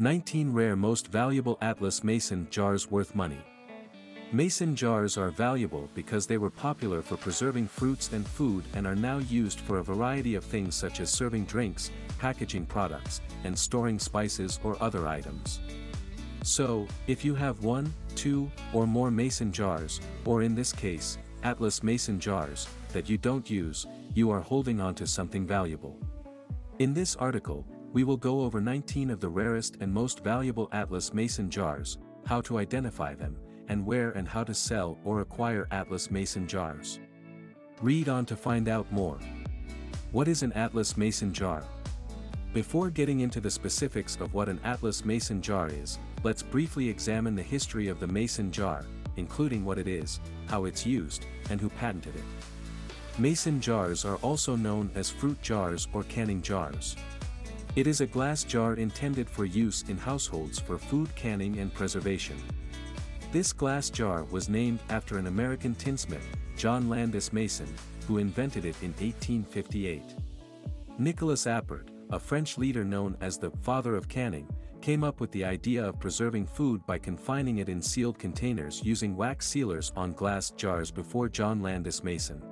19 Rare Most Valuable Atlas Mason Jars Worth Money Mason jars are valuable because they were popular for preserving fruits and food and are now used for a variety of things such as serving drinks, packaging products, and storing spices or other items. So, if you have one, two, or more mason jars, or in this case, Atlas mason jars, that you don't use, you are holding on to something valuable. In this article, we will go over 19 of the rarest and most valuable Atlas mason jars, how to identify them, and where and how to sell or acquire Atlas mason jars. Read on to find out more. What is an Atlas mason jar? Before getting into the specifics of what an Atlas mason jar is, let's briefly examine the history of the mason jar, including what it is, how it's used, and who patented it. Mason jars are also known as fruit jars or canning jars. It is a glass jar intended for use in households for food canning and preservation. This glass jar was named after an American tinsmith, John Landis Mason, who invented it in 1858. Nicolas Appert, a French leader known as the father of canning, came up with the idea of preserving food by confining it in sealed containers using wax sealers on glass jars before John Landis Mason.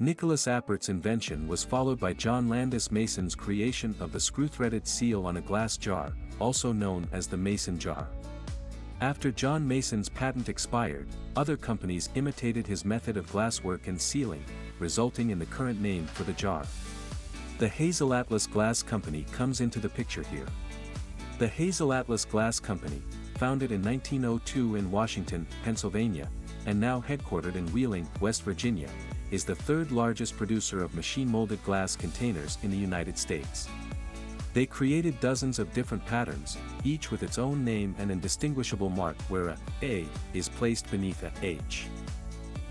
Nicolas Appert's invention was followed by John Landis Mason's creation of the screw-threaded seal on a glass jar, also known as the mason jar. After John Mason's patent expired, other companies imitated his method of glasswork and sealing, resulting in the current name for the jar. The Hazel Atlas Glass Company comes into the picture here. The Hazel Atlas Glass Company, founded in 1902 in Washington, Pennsylvania, and now headquartered in Wheeling, West Virginia, is the third largest producer of machine-molded glass containers in the United States. They created dozens of different patterns, each with its own name and indistinguishable mark where a A is placed beneath a H.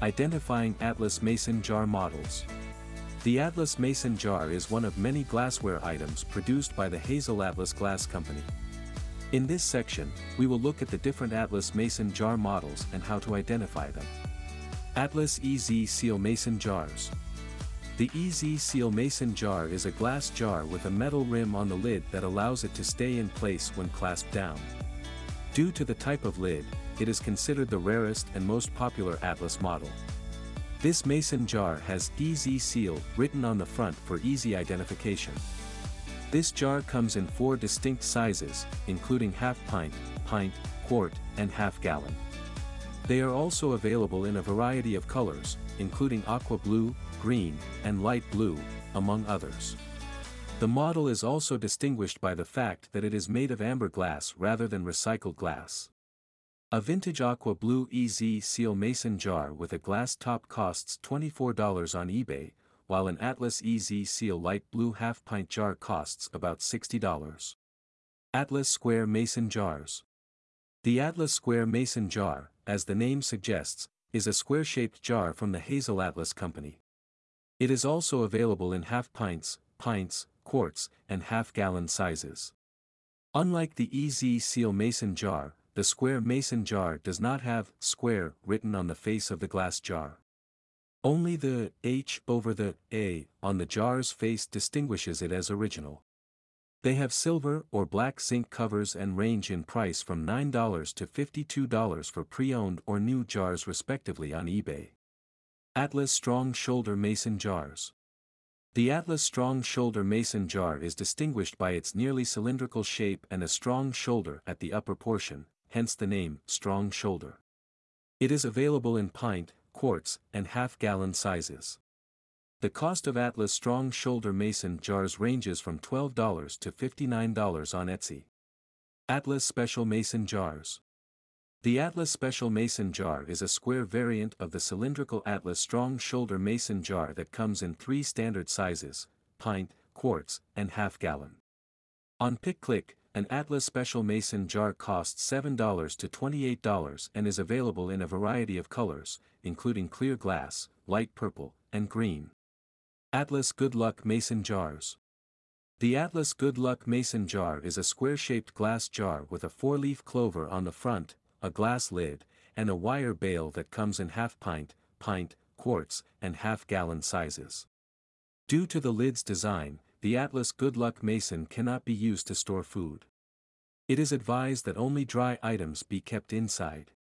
Identifying Atlas Mason jar models. The Atlas Mason jar is one of many glassware items produced by the Hazel Atlas Glass Company. In this section, we will look at the different Atlas Mason jar models and how to identify them. Atlas EZ Seal Mason Jars The EZ Seal Mason jar is a glass jar with a metal rim on the lid that allows it to stay in place when clasped down. Due to the type of lid, it is considered the rarest and most popular Atlas model. This mason jar has EZ Seal written on the front for easy identification. This jar comes in four distinct sizes, including half pint, pint, quart, and half gallon. They are also available in a variety of colors, including aqua blue, green, and light blue, among others. The model is also distinguished by the fact that it is made of amber glass rather than recycled glass. A vintage aqua blue EZ seal mason jar with a glass top costs $24 on eBay, while an Atlas EZ seal light blue half pint jar costs about $60. Atlas Square Mason Jars The Atlas Square Mason Jar, as the name suggests, is a square-shaped jar from the Hazel Atlas Company. It is also available in half pints, pints, quarts, and half-gallon sizes. Unlike the EZ Seal Mason jar, the square mason jar does not have square written on the face of the glass jar. Only the H over the A on the jar's face distinguishes it as original. They have silver or black zinc covers and range in price from $9 to $52 for pre-owned or new jars respectively on eBay. Atlas Strong Shoulder Mason Jars The Atlas Strong Shoulder Mason jar is distinguished by its nearly cylindrical shape and a strong shoulder at the upper portion, hence the name Strong Shoulder. It is available in pint, quarts, and half-gallon sizes. The cost of Atlas Strong Shoulder Mason jars ranges from $12 to $59 on Etsy. Atlas Special Mason Jars The Atlas Special Mason jar is a square variant of the cylindrical Atlas Strong Shoulder Mason jar that comes in three standard sizes, pint, quarts, and half-gallon. On PicClick, an Atlas Special Mason jar costs $7 to $28 and is available in a variety of colors, including clear glass, light purple, and green. Atlas Good Luck Mason Jars The Atlas Good Luck Mason Jar is a square-shaped glass jar with a four-leaf clover on the front, a glass lid, and a wire bail that comes in half-pint, pint, quarts, and half-gallon sizes. Due to the lid's design, the Atlas Good Luck Mason cannot be used to store food. It is advised that only dry items be kept inside.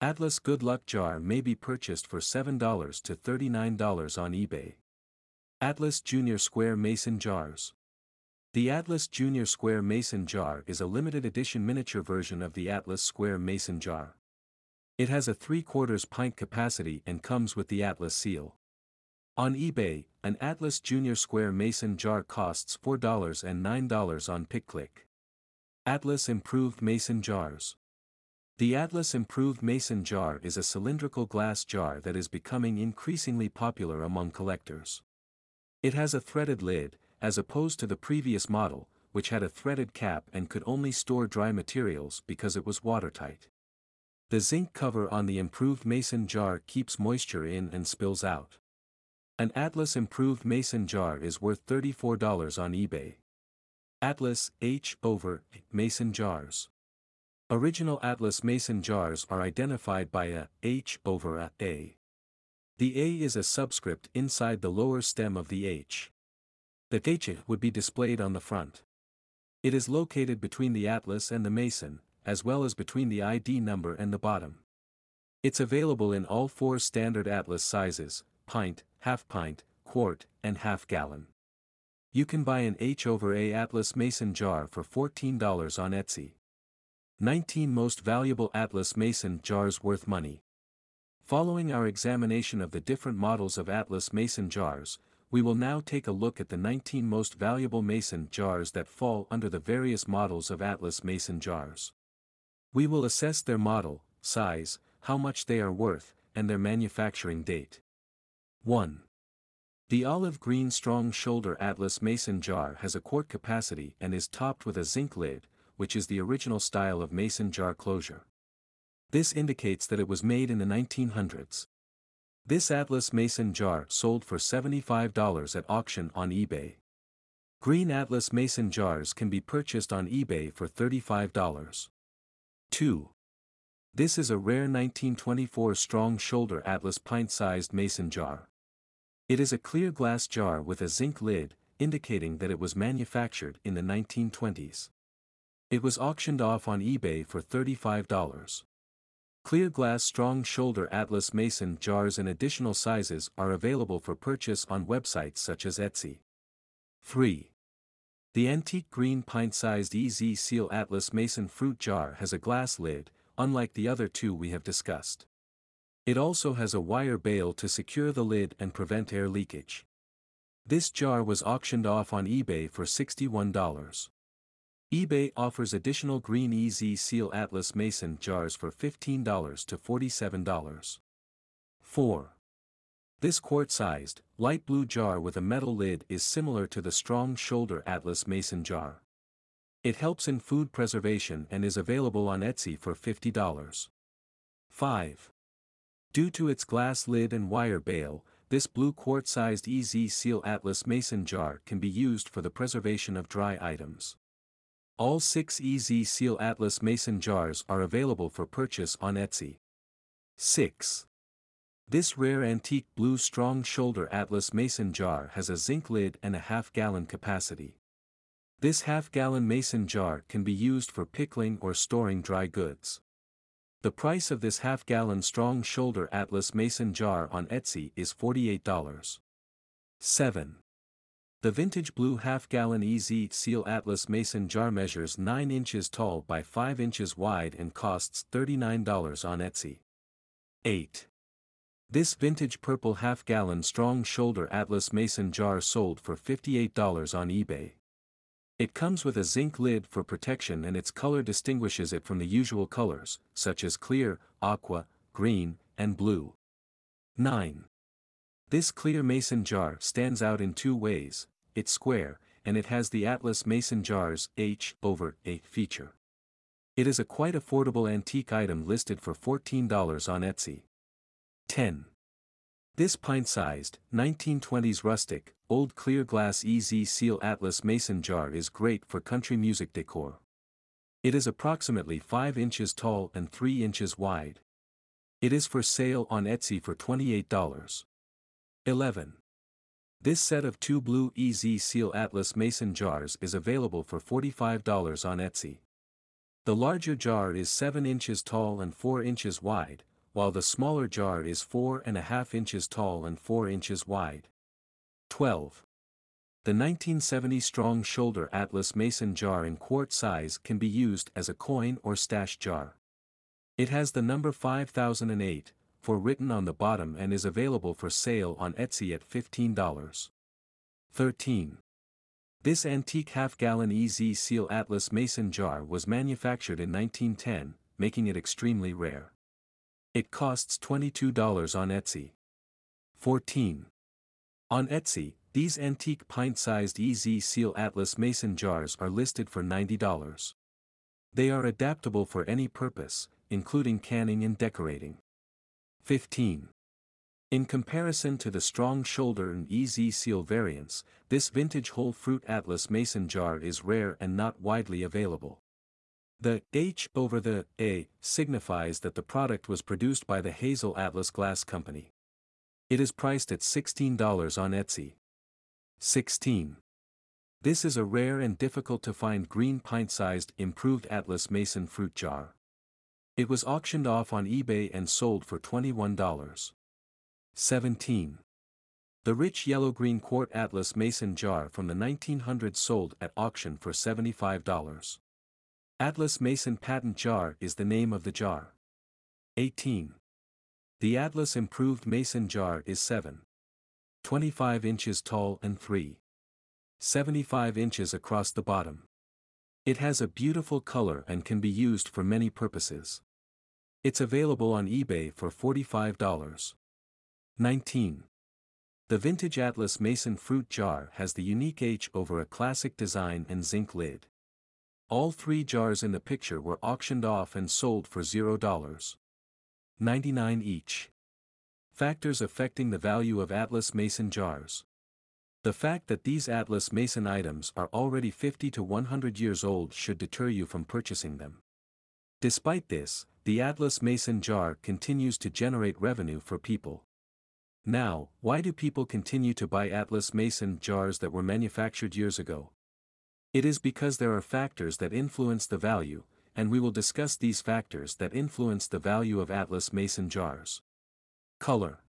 Atlas Good Luck Jar may be purchased for $7 to $39 on eBay. Atlas Junior Square Mason Jars. The Atlas Junior Square Mason Jar is a limited edition miniature version of the Atlas Square Mason Jar. It has a 3 quarters pint capacity and comes with the Atlas seal. On eBay, an Atlas Junior Square Mason Jar costs $4 and $9 on PicClick. Atlas Improved Mason Jars. The Atlas Improved Mason Jar is a cylindrical glass jar that is becoming increasingly popular among collectors. It has a threaded lid, as opposed to the previous model, which had a threaded cap and could only store dry materials because it was watertight. The zinc cover on the improved mason jar keeps moisture in and spills out. An Atlas improved mason jar is worth $34 on eBay. Atlas H over mason jars. Original Atlas mason jars are identified by a H over a A. The A is a subscript inside the lower stem of the H. The H would be displayed on the front. It is located between the Atlas and the Mason, as well as between the ID number and the bottom. It's available in all four standard Atlas sizes, pint, half pint, quart, and half gallon. You can buy an H over A Atlas Mason jar for $14 on Etsy. 19 Most Valuable Atlas Mason Jars Worth Money Following our examination of the different models of Atlas mason jars, we will now take a look at the 19 most valuable mason jars that fall under the various models of Atlas mason jars. We will assess their model, size, how much they are worth, and their manufacturing date. 1. The olive green strong shoulder Atlas mason jar has a quart capacity and is topped with a zinc lid, which is the original style of mason jar closure. This indicates that it was made in the 1900s. This Atlas Mason jar sold for $75 at auction on eBay. Green Atlas Mason jars can be purchased on eBay for $35. 2. This is a rare 1924 strong shoulder Atlas pint-sized mason jar. It is a clear glass jar with a zinc lid, indicating that it was manufactured in the 1920s. It was auctioned off on eBay for $35. Clear glass strong shoulder Atlas Mason jars in additional sizes are available for purchase on websites such as Etsy. 3. The antique green pint-sized EZ Seal Atlas Mason fruit jar has a glass lid, unlike the other two we have discussed. It also has a wire bail to secure the lid and prevent air leakage. This jar was auctioned off on eBay for $61 eBay offers additional Green EZ Seal Atlas Mason jars for $15 to $47. 4. This quart-sized, light blue jar with a metal lid is similar to the strong shoulder Atlas Mason jar. It helps in food preservation and is available on Etsy for $50. 5. Due to its glass lid and wire bail, this blue quart-sized EZ Seal Atlas Mason jar can be used for the preservation of dry items. All six EZ Seal Atlas Mason jars are available for purchase on Etsy. 6. This rare antique blue strong shoulder Atlas Mason jar has a zinc lid and a half-gallon capacity. This half-gallon mason jar can be used for pickling or storing dry goods. The price of this half-gallon strong shoulder Atlas Mason jar on Etsy is $48. 7. The vintage blue half-gallon EZ Seal Atlas Mason jar measures 9 inches tall by 5 inches wide and costs $39 on Etsy. 8. This vintage purple half-gallon strong shoulder Atlas Mason jar sold for $58 on eBay. It comes with a zinc lid for protection and its color distinguishes it from the usual colors, such as clear, aqua, green, and blue. 9. This clear mason jar stands out in two ways, it's square, and it has the Atlas Mason Jars H over A feature. It is a quite affordable antique item listed for $14 on Etsy. 10. This pint-sized, 1920s rustic, old clear glass EZ Seal Atlas Mason jar is great for country music decor. It is approximately 5 inches tall and 3 inches wide. It is for sale on Etsy for $28. 11. This set of two blue EZ Seal Atlas Mason jars is available for $45 on Etsy. The larger jar is 7 inches tall and 4 inches wide, while the smaller jar is 4.5 inches tall and 4 inches wide. 12. The 1970 strong shoulder Atlas Mason jar in quart size can be used as a coin or stash jar. It has the number 5008, for written on the bottom and is available for sale on Etsy at $15. 13. This antique half-gallon EZ Seal Atlas Mason jar was manufactured in 1910, making it extremely rare. It costs $22 on Etsy. 14. On Etsy, these antique pint-sized EZ Seal Atlas Mason jars are listed for $90. They are adaptable for any purpose, including canning and decorating. 15. In comparison to the strong shoulder and EZ seal variants, this vintage whole fruit Atlas mason jar is rare and not widely available. The H over the A signifies that the product was produced by the Hazel Atlas Glass Company. It is priced at $16 on Etsy. 16. This is a rare and difficult to find green pint-sized improved Atlas Mason fruit jar. It was auctioned off on eBay and sold for $21. 17. The rich yellow-green quart Atlas Mason jar from the 1900s sold at auction for $75. Atlas Mason Patent Jar is the name of the jar. 18. The Atlas Improved Mason Jar is 7. 25 inches tall and 3. 75 inches across the bottom. It has a beautiful color and can be used for many purposes. It's available on eBay for $45. 19. The vintage Atlas Mason fruit jar has the unique H over a classic design and zinc lid. All three jars in the picture were auctioned off and sold for $0. 99 each. Factors affecting the value of Atlas Mason jars. The fact that these Atlas Mason items are already 50 to 100 years old should deter you from purchasing them. Despite this, the Atlas Mason jar continues to generate revenue for people. Now, why do people continue to buy Atlas Mason jars that were manufactured years ago? It is because there are factors that influence the value, and we will discuss these factors that influence the value of Atlas Mason jars. Color.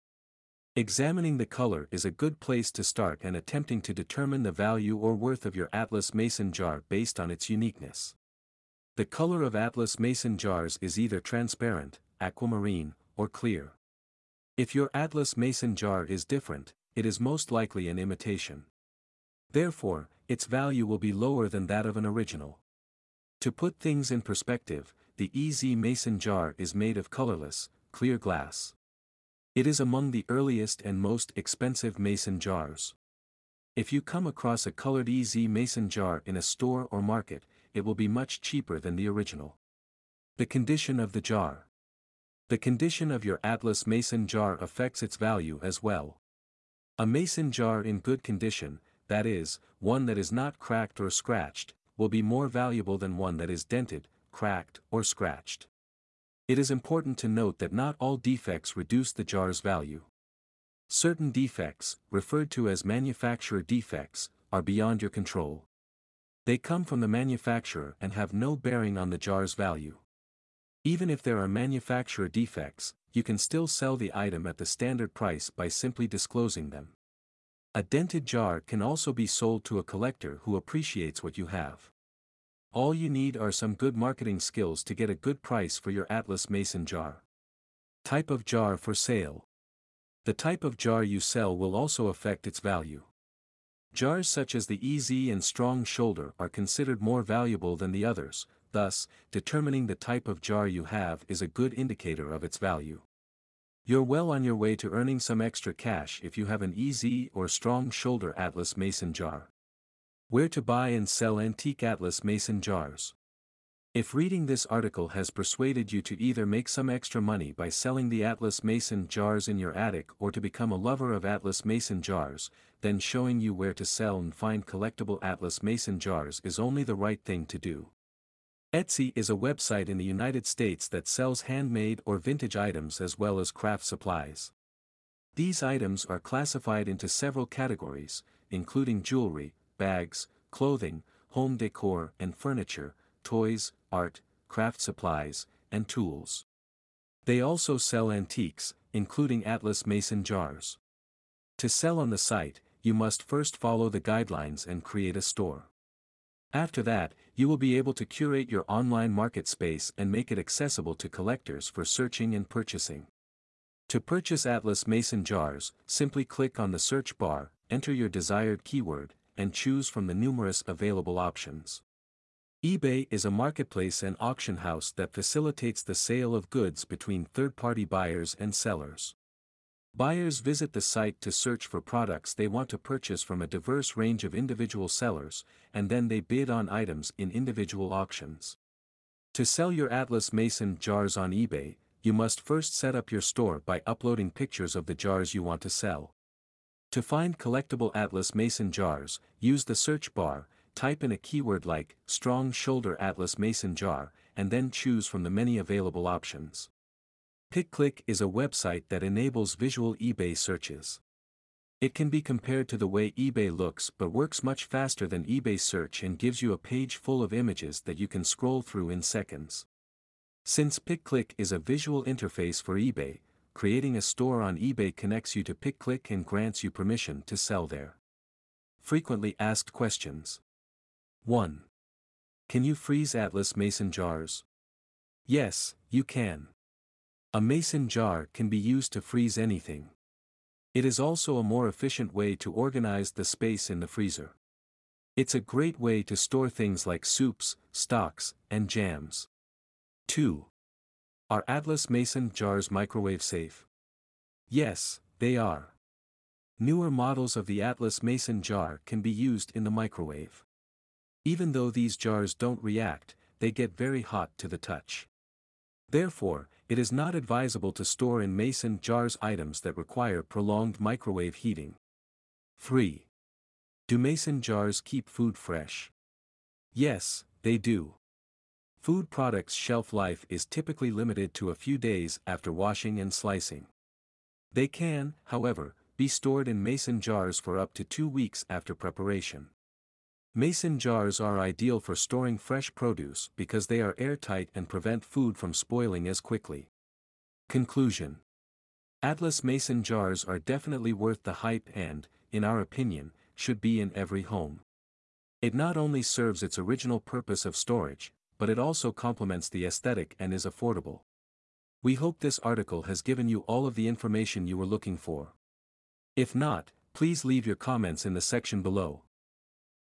Examining the color is a good place to start and attempting to determine the value or worth of your Atlas Mason jar based on its uniqueness. The color of Atlas Mason jars is either transparent, aquamarine, or clear. If your Atlas Mason jar is different, it is most likely an imitation. Therefore, its value will be lower than that of an original. To put things in perspective, the EZ Mason jar is made of colorless, clear glass. It is among the earliest and most expensive mason jars. If you come across a colored EZ Mason jar in a store or market, it will be much cheaper than the original. The condition of the jar. The condition of your Atlas mason jar affects its value as well. A mason jar in good condition, that is, one that is not cracked or scratched, will be more valuable than one that is dented, cracked, or scratched. It is important to note that not all defects reduce the jar's value. Certain defects, referred to as manufacturer defects, are beyond your control. They come from the manufacturer and have no bearing on the jar's value. Even if there are manufacturer defects, you can still sell the item at the standard price by simply disclosing them. A dented jar can also be sold to a collector who appreciates what you have. All you need are some good marketing skills to get a good price for your Atlas Mason jar. Type of jar for sale. The type of jar you sell will also affect its value. Jars such as the EZ and Strong Shoulder are considered more valuable than the others, thus, determining the type of jar you have is a good indicator of its value. You're well on your way to earning some extra cash if you have an EZ or strong shoulder Atlas Mason jar. Where to buy and sell antique Atlas Mason jars. If reading this article has persuaded you to either make some extra money by selling the Atlas Mason jars in your attic or to become a lover of Atlas Mason jars, then showing you where to sell and find collectible Atlas Mason jars is only the right thing to do. Etsy is a website in the United States that sells handmade or vintage items as well as craft supplies. These items are classified into several categories, including jewelry, bags, clothing, home decor and furniture, toys, art, craft supplies, and tools. They also sell antiques, including Atlas Mason jars. To sell on the site, you must first follow the guidelines and create a store. After that, you will be able to curate your online market space and make it accessible to collectors for searching and purchasing. To purchase Atlas Mason jars, simply click on the search bar, enter your desired keyword, and choose from the numerous available options. eBay is a marketplace and auction house that facilitates the sale of goods between third-party buyers and sellers. Buyers visit the site to search for products they want to purchase from a diverse range of individual sellers, and then they bid on items in individual auctions. To sell your Atlas Mason jars on eBay, you must first set up your store by uploading pictures of the jars you want to sell. To find collectible Atlas Mason jars, use the search bar, type in a keyword like strong shoulder Atlas Mason jar, and then choose from the many available options. PicClick is a website that enables visual eBay searches. It can be compared to the way eBay looks but works much faster than eBay search and gives you a page full of images that you can scroll through in seconds. Since PicClick is a visual interface for eBay, creating a store on eBay connects you to PicClick and grants you permission to sell there. Frequently asked questions. 1. Can you freeze Atlas mason jars? Yes, you can. A mason jar can be used to freeze anything. It is also a more efficient way to organize the space in the freezer. It's a great way to store things like soups, stocks, and jams. 2. Are Atlas Mason jars microwave safe? Yes, they are. Newer models of the Atlas Mason jar can be used in the microwave. Even though these jars don't react, they get very hot to the touch. Therefore, it is not advisable to store in mason jars items that require prolonged microwave heating. 3. Do mason jars keep food fresh? Yes, they do. Food products' shelf life is typically limited to a few days after washing and slicing. They can, however, be stored in mason jars for up to two weeks after preparation. Mason jars are ideal for storing fresh produce because they are airtight and prevent food from spoiling as quickly. Conclusion Atlas Mason jars are definitely worth the hype and, in our opinion, should be in every home. It not only serves its original purpose of storage, but it also complements the aesthetic and is affordable. We hope this article has given you all of the information you were looking for. If not, please leave your comments in the section below.